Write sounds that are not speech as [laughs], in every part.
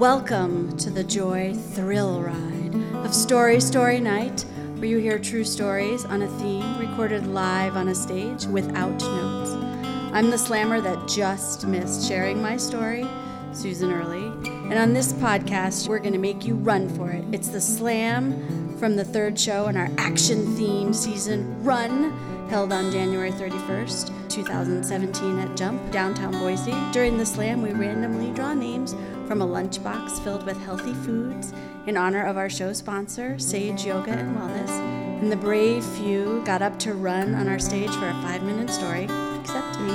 Welcome to the Joy Thrill Ride of Story Story Night, where you hear true stories on a theme recorded live on a stage without notes. I'm the slammer that just missed sharing my story, Susan Early, and on this podcast, we're going to make you run for it. It's the slam from the third show in our action theme season Run, held on January 31st, 2017 at Jump, downtown Boise. During the slam, we randomly draw names from a lunchbox filled with healthy foods in honor of our show sponsor, Sage Yoga and Wellness. And the brave few got up to run on our stage for a five minute story, except me.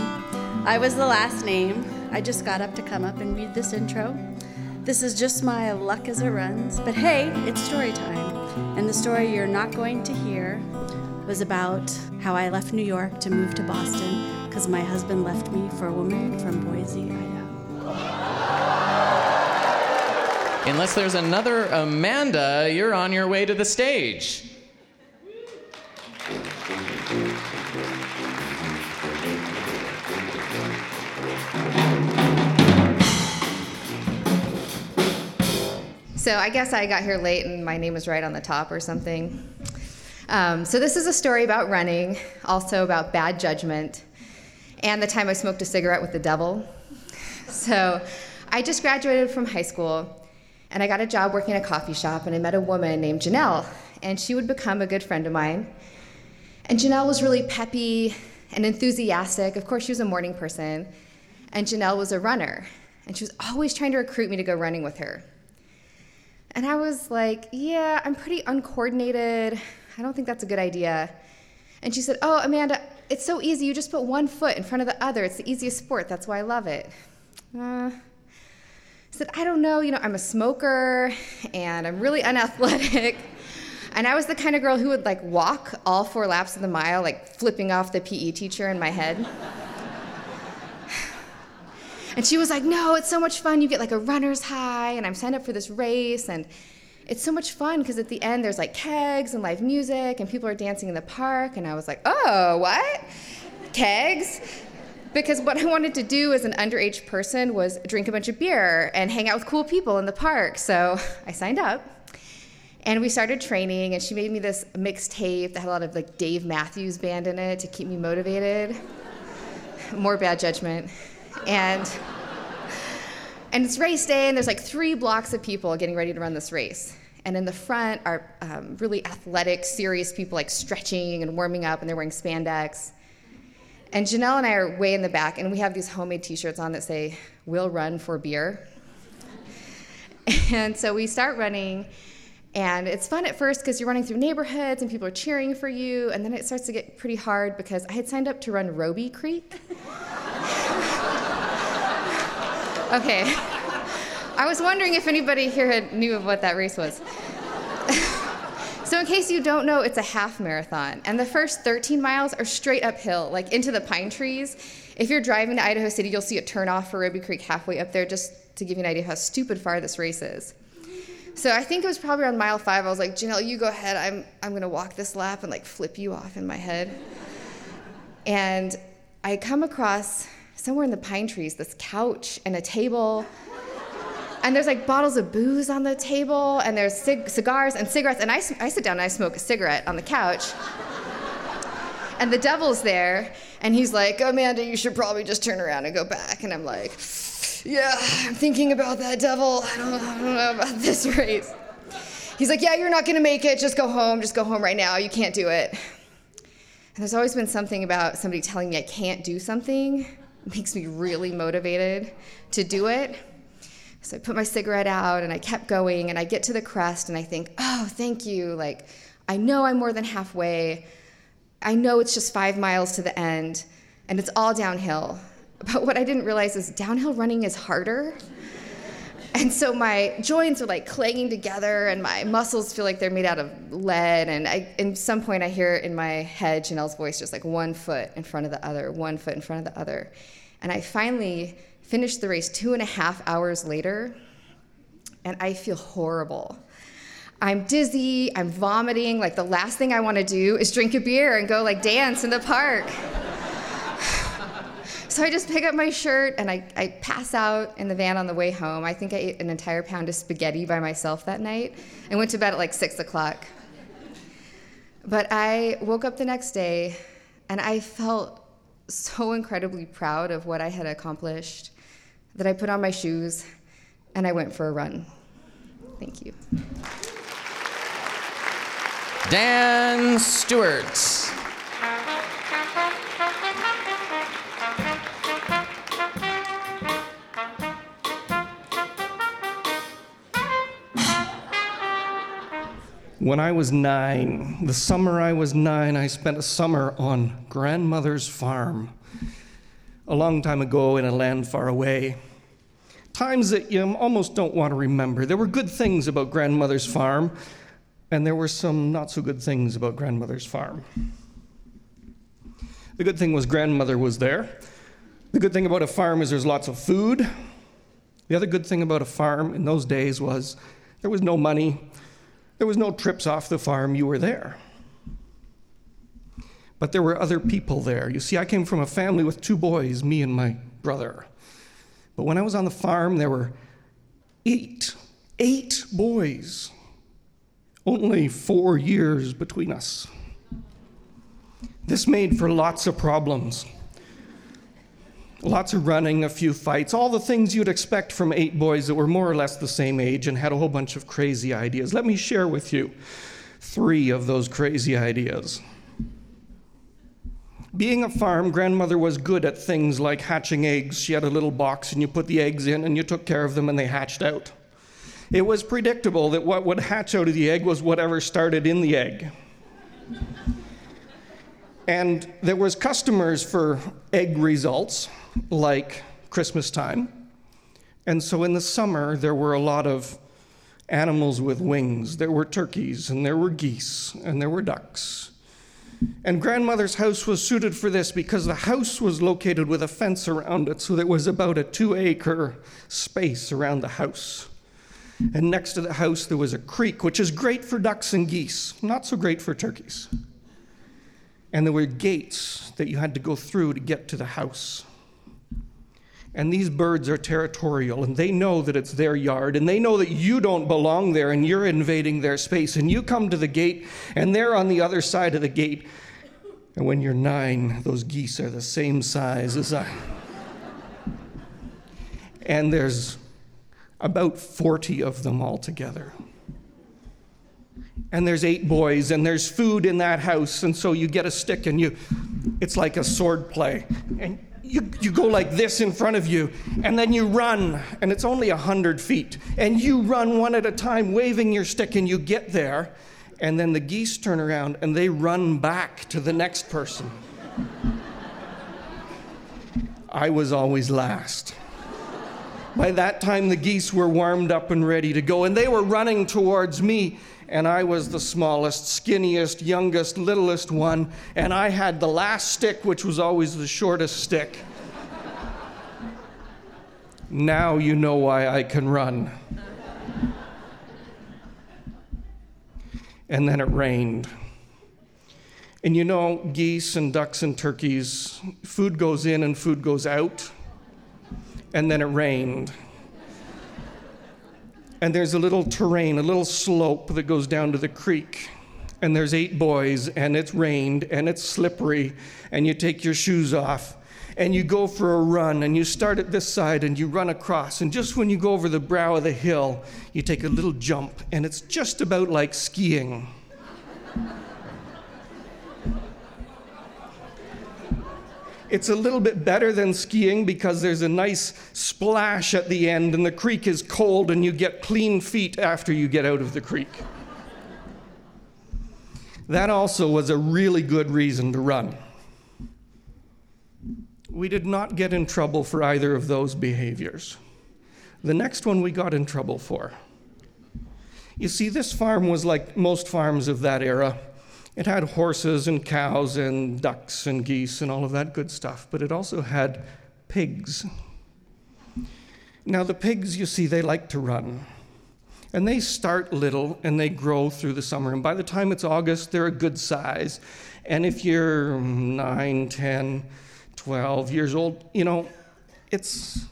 I was the last name. I just got up to come up and read this intro. This is just my luck as it runs, but hey, it's story time. And the story you're not going to hear was about how I left New York to move to Boston because my husband left me for a woman from Boise, Idaho. Unless there's another Amanda, you're on your way to the stage. So I guess I got here late and my name was right on the top or something. Um, so this is a story about running, also about bad judgment, and the time I smoked a cigarette with the devil. So I just graduated from high school and I got a job working at a coffee shop and I met a woman named Janelle and she would become a good friend of mine. And Janelle was really peppy and enthusiastic. Of course, she was a morning person. And Janelle was a runner. And she was always trying to recruit me to go running with her. And I was like, yeah, I'm pretty uncoordinated. I don't think that's a good idea. And she said, oh, Amanda, it's so easy. You just put one foot in front of the other. It's the easiest sport. That's why I love it. Uh, I said, I don't know. You know, I'm a smoker and I'm really unathletic. [laughs] And I was the kind of girl who would like walk all four laps of the mile, like flipping off the PE teacher in my head. [sighs] And she was like, No, it's so much fun. You get like a runner's high, and I'm signed up for this race. And it's so much fun because at the end there's like kegs and live music, and people are dancing in the park. And I was like, Oh, what? Kegs? Because what I wanted to do as an underage person was drink a bunch of beer and hang out with cool people in the park. So [laughs] I signed up. And we started training, and she made me this mixtape that had a lot of like Dave Matthews Band in it to keep me motivated. More bad judgment and and it's race day and there's like three blocks of people getting ready to run this race. And in the front are um, really athletic serious people like stretching and warming up and they're wearing spandex. And janelle and i are way in the back and we have these homemade t-shirts on that say we'll run for beer. [laughs] And so we start running and it's fun at first because you're running through neighborhoods and people are cheering for you and then it starts to get pretty hard because i had signed up to run Robie creek [laughs] Okay. I was wondering if anybody here had knew of what that race was. [laughs] so, in case you don't know, it's a half marathon, and the first 13 miles are straight uphill, like into the pine trees. If you're driving to Idaho City, you'll see a turnoff for Robie Creek halfway up there, just to give you an idea how stupid far this race is. So I think it was probably around mile five. I was like, Janelle, you go ahead. I'm I'm gonna walk this lap and like flip you off in my head. And I come across somewhere in the pine trees this couch and a table. And there's like bottles of booze on the table, and there's cig- cigars and cigarettes. And I, I sit down and I smoke a cigarette on the couch. and the devil's there, and he's like, Amanda, you should probably just turn around and go back. And I'm like, yeah, I'm thinking about that devil. I don't, I don't know about [laughs] this race. He's like, yeah, you're not gonna make it. Just go home. Just go home right now. You can't do it. And there's always been something about somebody telling me I can't do something makes me really motivated to do it. So I put my cigarette out and I kept going and I get to the crest and I think, oh, thank you. Like, I know I'm more than halfway. I know it's just five miles to the end and it's all downhill. But what I didn't realize is downhill running is harder. And so my joints are like clanging together and my muscles feel like they're made out of lead. And I, at some point, I hear in my head Janelle's voice just like one foot in front of the other, one foot in front of the other. And I finally finished the race two and a half hours later, and I feel horrible. I'm dizzy, I'm vomiting. Like the last thing I want to do is drink a beer and go like dance in the park. So I just pick up my shirt and I, I pass out in the van on the way home. I think I ate an entire pound of spaghetti by myself that night and went to bed at like six o'clock. But I woke up the next day and I felt so incredibly proud of what I had accomplished that I put on my shoes and I went for a run. Thank you. Dan Stewart. When I was nine, the summer I was nine, I spent a summer on grandmother's farm. A long time ago in a land far away. Times that you almost don't want to remember. There were good things about grandmother's farm, and there were some not so good things about grandmother's farm. The good thing was grandmother was there. The good thing about a farm is there's lots of food. The other good thing about a farm in those days was there was no money, there was no trips off the farm, you were there. But there were other people there. You see, I came from a family with two boys, me and my brother. But when I was on the farm, there were eight, eight boys. Only four years between us. This made for lots of problems. Lots of running, a few fights, all the things you'd expect from eight boys that were more or less the same age and had a whole bunch of crazy ideas. Let me share with you three of those crazy ideas. Being a farm, grandmother was good at things like hatching eggs. She had a little box and you put the eggs in and you took care of them and they hatched out. It was predictable that what would hatch out of the egg was whatever started in the egg. And there was customers for egg results like Christmas time. And so in the summer, there were a lot of animals with wings. There were turkeys, and there were geese, and there were ducks. And grandmother's house was suited for this because the house was located with a fence around it, so there was about a two acre space around the house. And next to the house, there was a creek, which is great for ducks and geese, not so great for turkeys. And there were gates that you had to go through to get to the house. And these birds are territorial, and they know that it's their yard, and they know that you don't belong there, and you're invading their space. And you come to the gate, and they're on the other side of the gate. And when you're nine, those geese are the same size as I. and there's about 40 of them altogether. And there's eight boys, and there's food in that house, and so you get a stick and you, it's like a sword play. And you, you go like this in front of you, and then you run, and it's only a hundred feet. And you run one at a time, waving your stick, and you get there, and then the geese turn around and they run back to the next person. [laughs] I was always last. By that time, the geese were warmed up and ready to go, and they were running towards me and I was the smallest, skinniest, youngest, littlest one, and I had the last stick, which was always the shortest stick. now you know why I can run. And then it rained. And you know, geese and ducks and turkeys, food goes in and food goes out. And then it rained and there's a little terrain, a little slope that goes down to the creek. And there's eight boys, and it's rained, and it's slippery, and you take your shoes off, and you go for a run, and you start at this side, and you run across. And just when you go over the brow of the hill, you take a little jump, and it's just about like skiing. It's a little bit better than skiing because there's a nice splash at the end, and the creek is cold, and you get clean feet after you get out of the creek. That also was a really good reason to run. We did not get in trouble for either of those behaviors. The next one we got in trouble for. You see, this farm was like most farms of that era. It had horses and cows and ducks and geese and all of that good stuff, but it also had pigs. Now, the pigs, you see, they like to run. And they start little and they grow through the summer. And by the time it's August, they're a good size. And if you're 9, 10, 12 years old, you know, it's,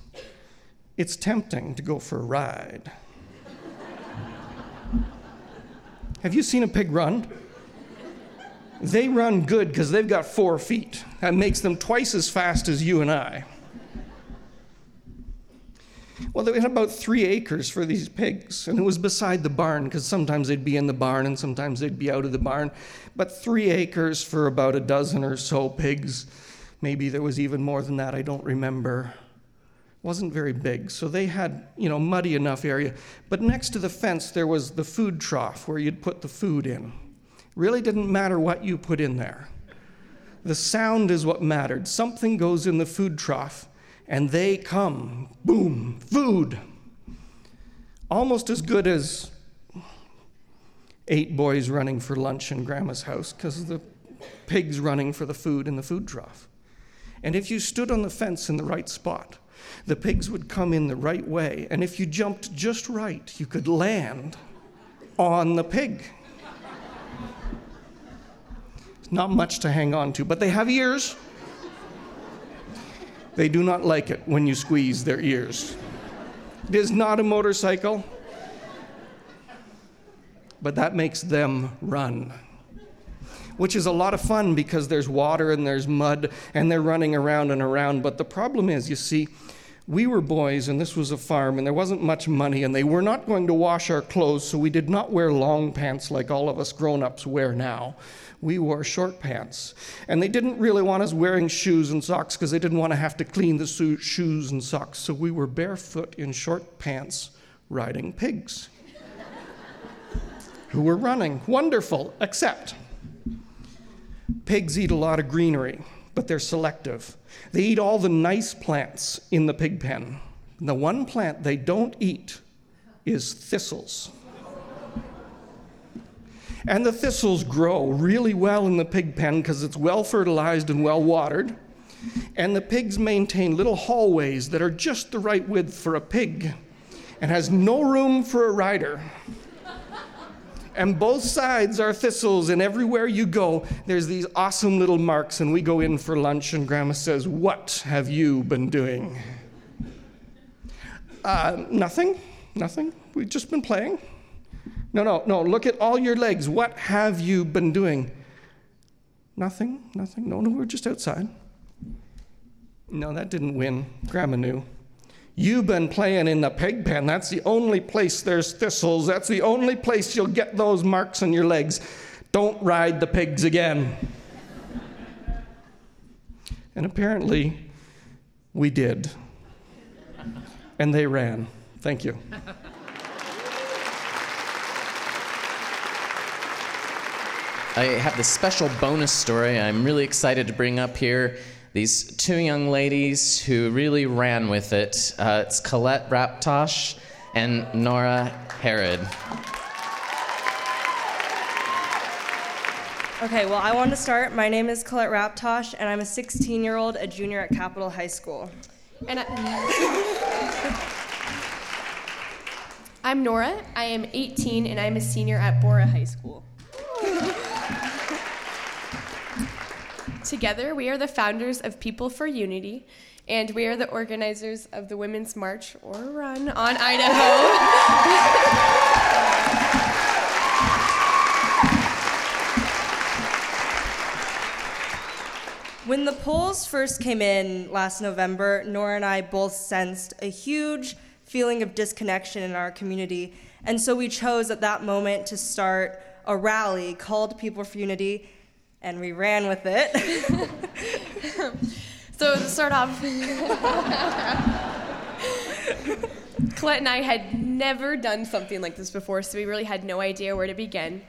it's tempting to go for a ride. [laughs] Have you seen a pig run? They run good because they've got four feet. That makes them twice as fast as you and I. Well, they had about three acres for these pigs, and it was beside the barn because sometimes they'd be in the barn and sometimes they'd be out of the barn. But three acres for about a dozen or so pigs. Maybe there was even more than that, I don't remember. Wasn't very big, so they had, you know, muddy enough area. But next to the fence, there was the food trough where you'd put the food in. Really didn't matter what you put in there. The sound is what mattered. Something goes in the food trough and they come. Boom, food. Almost as good as eight boys running for lunch in grandma's house because the pigs running for the food in the food trough. And if you stood on the fence in the right spot, the pigs would come in the right way. And if you jumped just right, you could land on the pig. Not much to hang on to, but they have ears. They do not like it when you squeeze their ears. It is not a motorcycle, but that makes them run. Which is a lot of fun because there's water and there's mud and they're running around and around. But the problem is, you see, we were boys and this was a farm and there wasn't much money and they were not going to wash our clothes, so we did not wear long pants like all of us grown ups wear now we wore short pants. And they didn't really want us wearing shoes and socks because they didn't want to have to clean the so- shoes and socks. So we were barefoot in short pants riding pigs who were running. Wonderful, except pigs eat a lot of greenery, but they're selective. They eat all the nice plants in the pig pen. And the one plant they don't eat is thistles. And the thistles grow really well in the pig pen because it's well fertilized and well watered. And the pigs maintain little hallways that are just the right width for a pig and has no room for a rider. And both sides are thistles, and everywhere you go, there's these awesome little marks. And we go in for lunch, and Grandma says, What have you been doing? Uh, nothing, nothing. We've just been playing. No, no, no. Look at all your legs. What have you been doing? Nothing, nothing. No, no, we're just outside. No, that didn't win. Grandma knew. You've been playing in the pig pen. That's the only place there's thistles. That's the only place you'll get those marks on your legs. Don't ride the pigs again. And apparently, we did. And they ran. Thank you. I have this special bonus story I'm really excited to bring up here. These two young ladies who really ran with it. Uh, it's Colette Raptosh and Nora Herod. Okay, well, I want to start. My name is Colette Raptosh, and I'm a 16 year old, a junior at Capitol High School. And I, I'm Nora. I am 18, and I'm a senior at Borah High School. Together, we are the founders of People for Unity, and we are the organizers of the Women's March or Run on Idaho. [laughs] When the polls first came in last November, Nora and I both sensed a huge feeling of disconnection in our community, and so we chose at that moment to start a rally called People for Unity and we ran with it. [laughs] so to start off, [laughs] Colette and I had never done something like this before, so we really had no idea where to begin.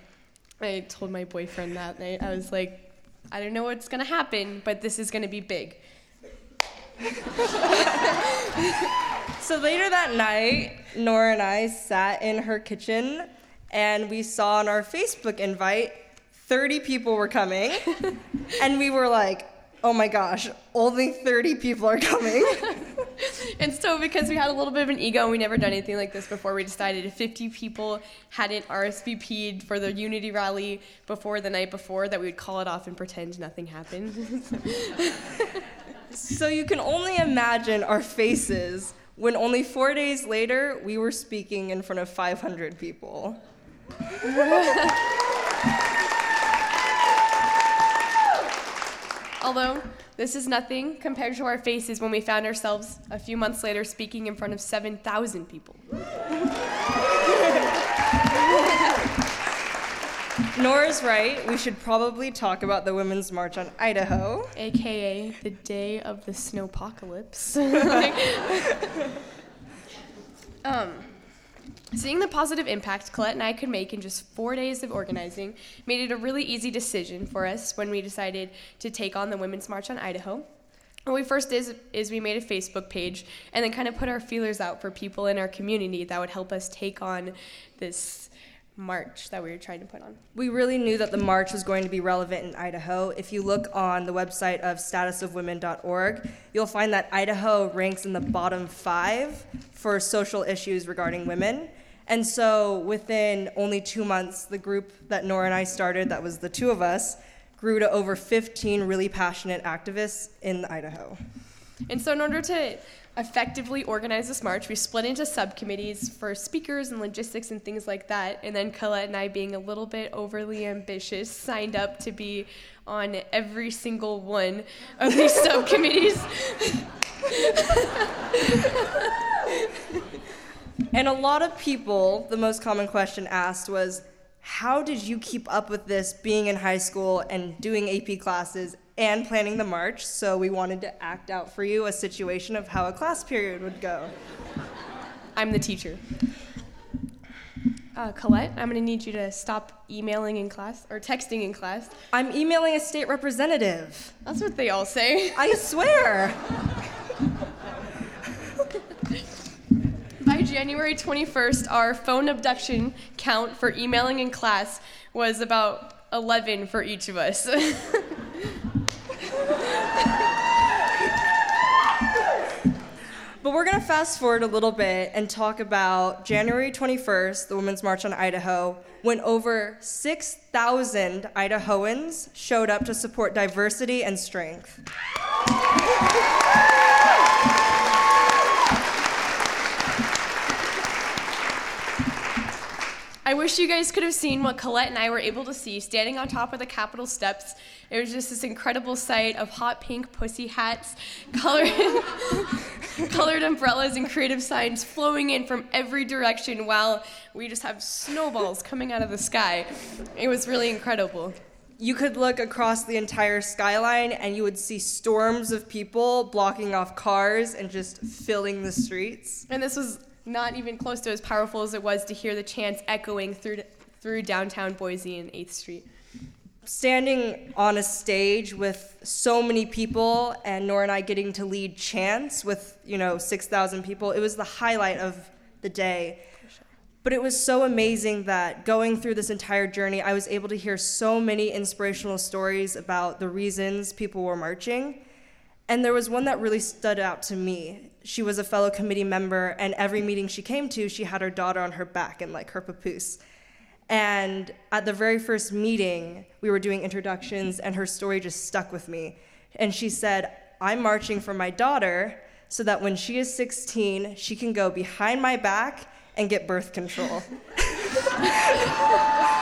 I told my boyfriend that night. I was like, I don't know what's gonna happen, but this is gonna be big. [laughs] so later that night, Nora and I sat in her kitchen and we saw on our Facebook invite 30 people were coming. [laughs] and we were like, oh my gosh, only 30 people are coming. [laughs] and so, because we had a little bit of an ego and we never done anything like this before, we decided if 50 people hadn't RSVP'd for the Unity rally before the night before, that we would call it off and pretend nothing happened. [laughs] So you can only imagine our faces when only four days later we were speaking in front of 500 people. Although this is nothing compared to our faces when we found ourselves a few months later speaking in front of 7,000 people. Nora's right. We should probably talk about the Women's March on Idaho. AKA the day of the snowpocalypse. [laughs] [laughs] um, seeing the positive impact Colette and I could make in just four days of organizing made it a really easy decision for us when we decided to take on the Women's March on Idaho. What we first did is we made a Facebook page and then kind of put our feelers out for people in our community that would help us take on this march that we were trying to put on. We really knew that the march was going to be relevant in Idaho. If you look on the website of statusofwomen.org, you'll find that Idaho ranks in the bottom five for social issues regarding women. And so within only two months, the group that Nora and I started, that was the two of us, grew to over 15 really passionate activists in Idaho. And so, in order to effectively organize this march, we split into subcommittees for speakers and logistics and things like that. And then Colette and I, being a little bit overly ambitious, signed up to be on every single one of these [laughs] subcommittees. [laughs] and a lot of people, the most common question asked was, how did you keep up with this being in high school and doing AP classes and planning the march? So we wanted to act out for you a situation of how a class period would go. I'm the teacher. Uh, Colette, I'm going to need you to stop emailing in class or texting in class. I'm emailing a state representative. That's what they all say. I swear. [laughs] January 21st, our phone abduction count for emailing in class was about 11 for each of us. [laughs] But we're going to fast forward a little bit and talk about January 21st, the Women's March on Idaho, when over 6,000 Idahoans showed up to support diversity and strength. I wish you guys could have seen what Colette and I were able to see standing on top of the Capitol steps. It was just this incredible sight of hot pink pussy hats, colored, [laughs] colored umbrellas, and creative signs flowing in from every direction while we just have snowballs coming out of the sky. It was really incredible. You could look across the entire skyline and you would see storms of people blocking off cars and just filling the streets. And this was not even close to as powerful as it was to hear the chants echoing through through downtown Boise and 8th Street. Standing on a stage with so many people and Nora and I getting to lead chants with, you know, 6,000 people, it was the highlight of the day. But it was so amazing that going through this entire journey, I was able to hear so many inspirational stories about the reasons people were marching. And there was one that really stood out to me she was a fellow committee member, and every meeting she came to, she had her daughter on her back and like her papoose. And at the very first meeting, we were doing introductions, and her story just stuck with me. And she said, I'm marching for my daughter so that when she is 16, she can go behind my back and get birth control. [laughs]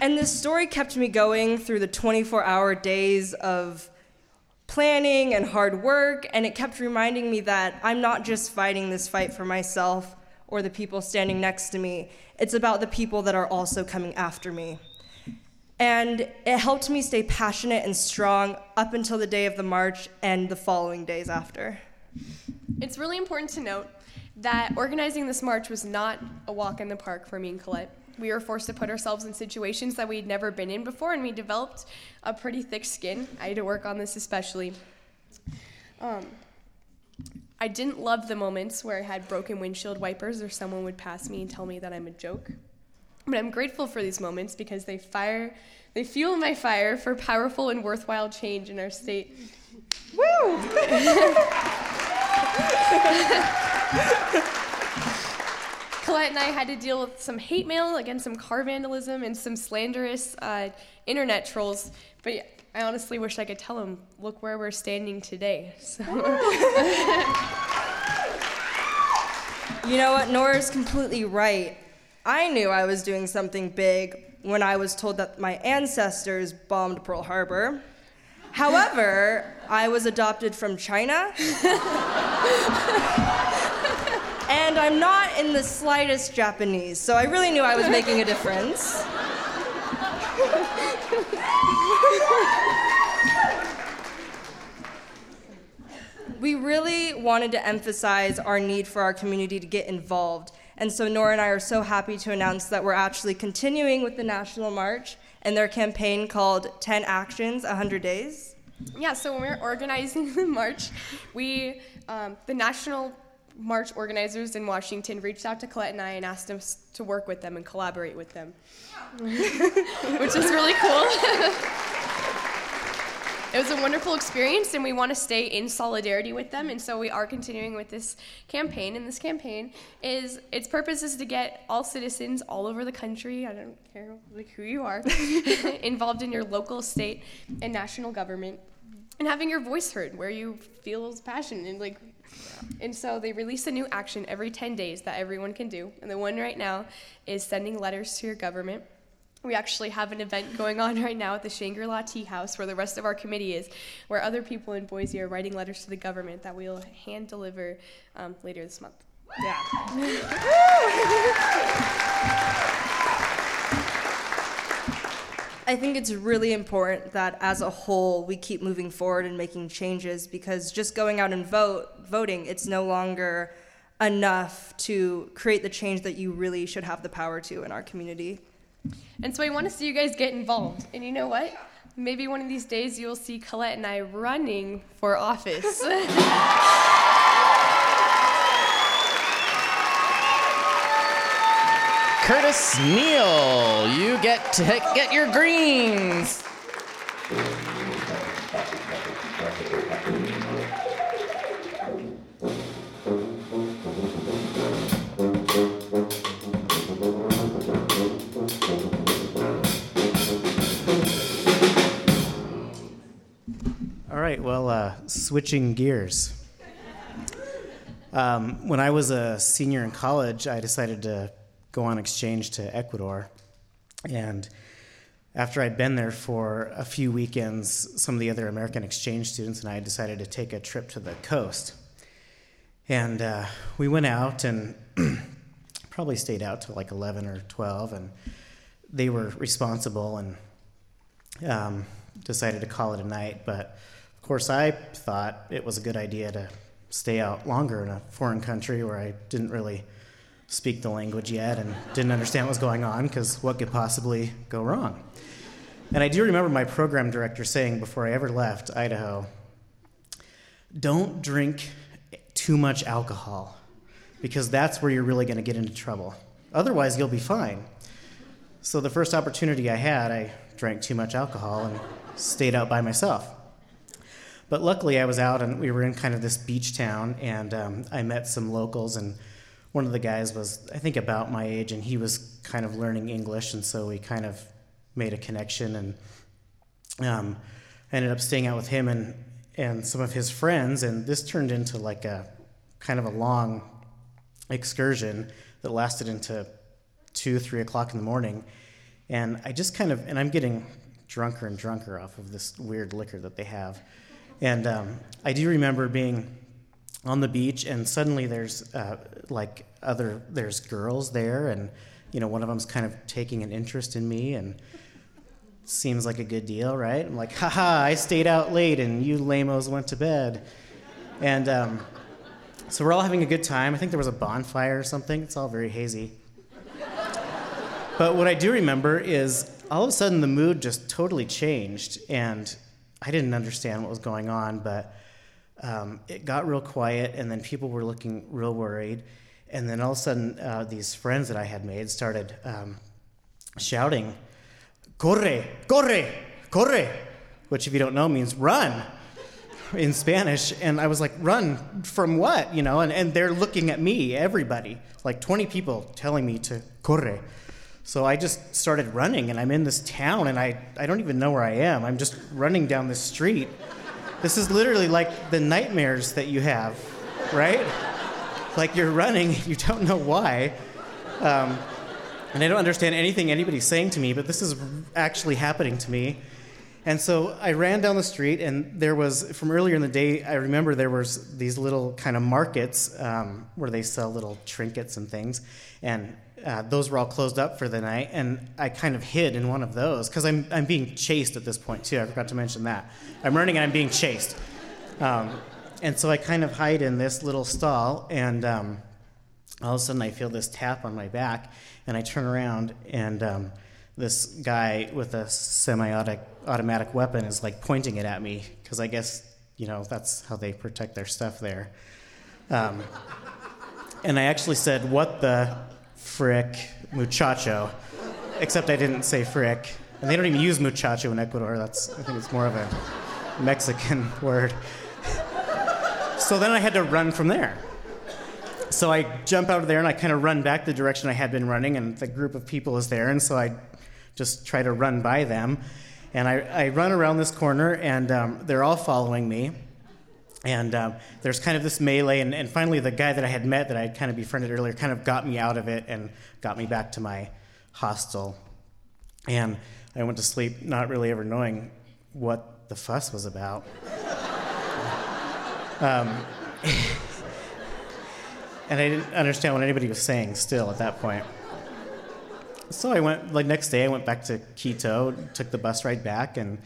And this story kept me going through the 24 hour days of planning and hard work, and it kept reminding me that I'm not just fighting this fight for myself or the people standing next to me, it's about the people that are also coming after me. And it helped me stay passionate and strong up until the day of the march and the following days after. It's really important to note that organizing this march was not a walk in the park for me and Colette we were forced to put ourselves in situations that we'd never been in before, and we developed a pretty thick skin. I had to work on this especially. Um, I didn't love the moments where I had broken windshield wipers or someone would pass me and tell me that I'm a joke. But I'm grateful for these moments because they fire, they fuel my fire for powerful and worthwhile change in our state. Woo! [laughs] [laughs] Colette and I had to deal with some hate mail, again, some car vandalism, and some slanderous uh, internet trolls. But I honestly wish I could tell them, look where we're standing today. So. [laughs] You know what? Nora's completely right. I knew I was doing something big when I was told that my ancestors bombed Pearl Harbor. However, I was adopted from China. [laughs] and I'm not in the slightest Japanese, so I really knew I was making a difference. we really wanted to emphasize our need for our community to get involved. And so Nora and I are so happy to announce that we're actually continuing with the National March and their campaign called 10 Actions, 100 Days. Yeah, so when we were organizing [laughs] the march, we, um, the National March organizers in Washington reached out to Colette and I and asked us to work with them and collaborate with them, [laughs] which is really cool. [laughs] it was a wonderful experience and we want to stay in solidarity with them and so we are continuing with this campaign and this campaign is its purpose is to get all citizens all over the country i don't care like who you are [laughs] involved in your local state and national government and having your voice heard where you feel passion and like and so they release a new action every 10 days that everyone can do and the one right now is sending letters to your government we actually have an event going on right now at the Shangri La Tea House where the rest of our committee is, where other people in Boise are writing letters to the government that we'll hand deliver um, later this month. Yeah. [laughs] [laughs] [laughs] I think it's really important that as a whole we keep moving forward and making changes because just going out and vote voting it's no longer enough to create the change that you really should have the power to in our community. And so I want to see you guys get involved. And you know what? Maybe one of these days you'll see Colette and I running for office. [laughs] Curtis Neal, you get to get your greens. All right, well, uh, switching gears. Um, when I was a senior in college, I decided to go on exchange to Ecuador. And after I'd been there for a few weekends, some of the other American exchange students and I decided to take a trip to the coast. And uh, we went out and [clears throat] probably stayed out till like 11 or 12, and they were responsible and um, decided to call it a night. But of course, I thought it was a good idea to stay out longer in a foreign country where I didn't really speak the language yet and didn't understand what was going on because what could possibly go wrong? And I do remember my program director saying before I ever left Idaho don't drink too much alcohol because that's where you're really going to get into trouble. Otherwise, you'll be fine. So, the first opportunity I had, I drank too much alcohol and stayed out by myself. But luckily, I was out and we were in kind of this beach town, and um, I met some locals. And one of the guys was, I think, about my age, and he was kind of learning English, and so we kind of made a connection. And um, I ended up staying out with him and and some of his friends, and this turned into like a kind of a long excursion that lasted into two, three o'clock in the morning. And I just kind of, and I'm getting drunker and drunker off of this weird liquor that they have. And um, I do remember being on the beach, and suddenly there's uh, like other, there's girls there, and you know, one of them's kind of taking an interest in me, and seems like a good deal, right? I'm like, haha, I stayed out late, and you lamos went to bed. And um, so we're all having a good time. I think there was a bonfire or something. It's all very hazy. But what I do remember is all of a sudden the mood just totally changed, and I didn't understand what was going on, but um, it got real quiet, and then people were looking real worried. And then all of a sudden, uh, these friends that I had made started um, shouting, Corre, corre, corre, which, if you don't know, means run. [laughs] in Spanish, and I was like, "Run from what?" You know, and, and they're looking at me, everybody, like 20 people telling me to corre. So I just started running, and I'm in this town, and I, I don't even know where I am. I'm just running down the street. This is literally like the nightmares that you have, right? Like you're running, you don't know why. Um, and I don't understand anything anybody's saying to me, but this is actually happening to me. And so I ran down the street, and there was, from earlier in the day, I remember there was these little kind of markets um, where they sell little trinkets and things. And uh, those were all closed up for the night, and I kind of hid in one of those because I'm, I'm being chased at this point, too. I forgot to mention that. I'm running and I'm being chased. Um, and so I kind of hide in this little stall, and um, all of a sudden I feel this tap on my back, and I turn around, and um, this guy with a semi-automatic weapon is like pointing it at me because I guess you know that's how they protect their stuff there. Um, and I actually said, "What the frick, muchacho?" Except I didn't say frick, and they don't even use muchacho in Ecuador. That's I think it's more of a Mexican [laughs] word. So then I had to run from there. So I jump out of there and I kind of run back the direction I had been running, and the group of people is there, and so I just try to run by them. And I, I run around this corner, and um, they're all following me. And um, there's kind of this melee, and, and finally, the guy that I had met that I had kind of befriended earlier kind of got me out of it and got me back to my hostel. And I went to sleep not really ever knowing what the fuss was about. [laughs] um, [laughs] and I didn't understand what anybody was saying still at that point. So I went, like, next day I went back to Quito, took the bus ride back, and,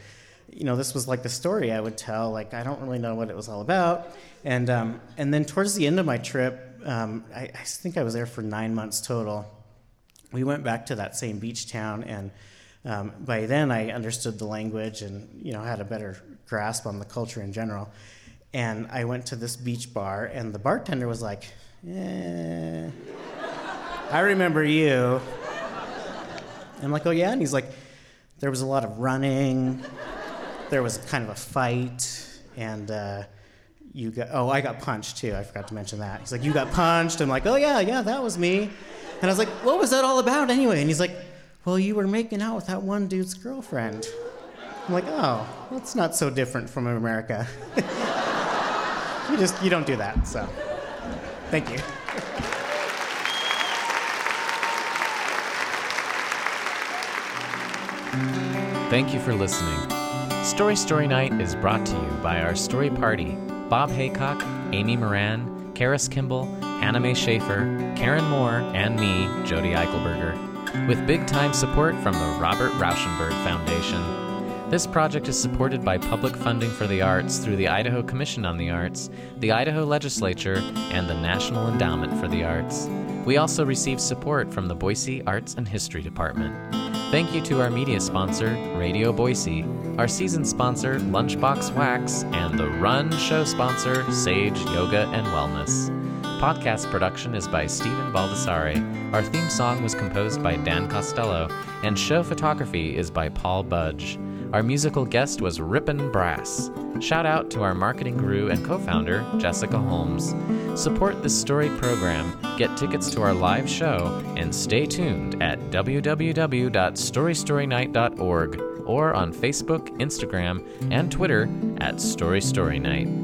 you know, this was like the story I would tell. Like, I don't really know what it was all about. And, um, and then towards the end of my trip, um, I, I think I was there for nine months total. We went back to that same beach town, and um, by then I understood the language and, you know, had a better grasp on the culture in general. And I went to this beach bar, and the bartender was like, eh, I remember you. I'm like, oh yeah? And he's like, there was a lot of running, there was kind of a fight, and uh, you got, oh, I got punched too. I forgot to mention that. He's like, you got punched. I'm like, oh yeah, yeah, that was me. And I was like, what was that all about anyway? And he's like, well, you were making out with that one dude's girlfriend. I'm like, oh, that's not so different from America. [laughs] you just, you don't do that, so thank you. Thank you for listening. Story Story Night is brought to you by our story party Bob Haycock, Amy Moran, Karis Kimball, Hannah Mae Schaefer, Karen Moore, and me, Jody Eichelberger, with big time support from the Robert Rauschenberg Foundation. This project is supported by public funding for the arts through the Idaho Commission on the Arts, the Idaho Legislature, and the National Endowment for the Arts. We also receive support from the Boise Arts and History Department. Thank you to our media sponsor, Radio Boise, our season sponsor, Lunchbox Wax, and the Run show sponsor, Sage Yoga and Wellness. Podcast production is by Stephen Baldessari. Our theme song was composed by Dan Costello, and show photography is by Paul Budge. Our musical guest was Rippin' Brass. Shout out to our marketing guru and co founder, Jessica Holmes. Support this story program, get tickets to our live show, and stay tuned at www.storystorynight.org or on Facebook, Instagram, and Twitter at Story Story Night.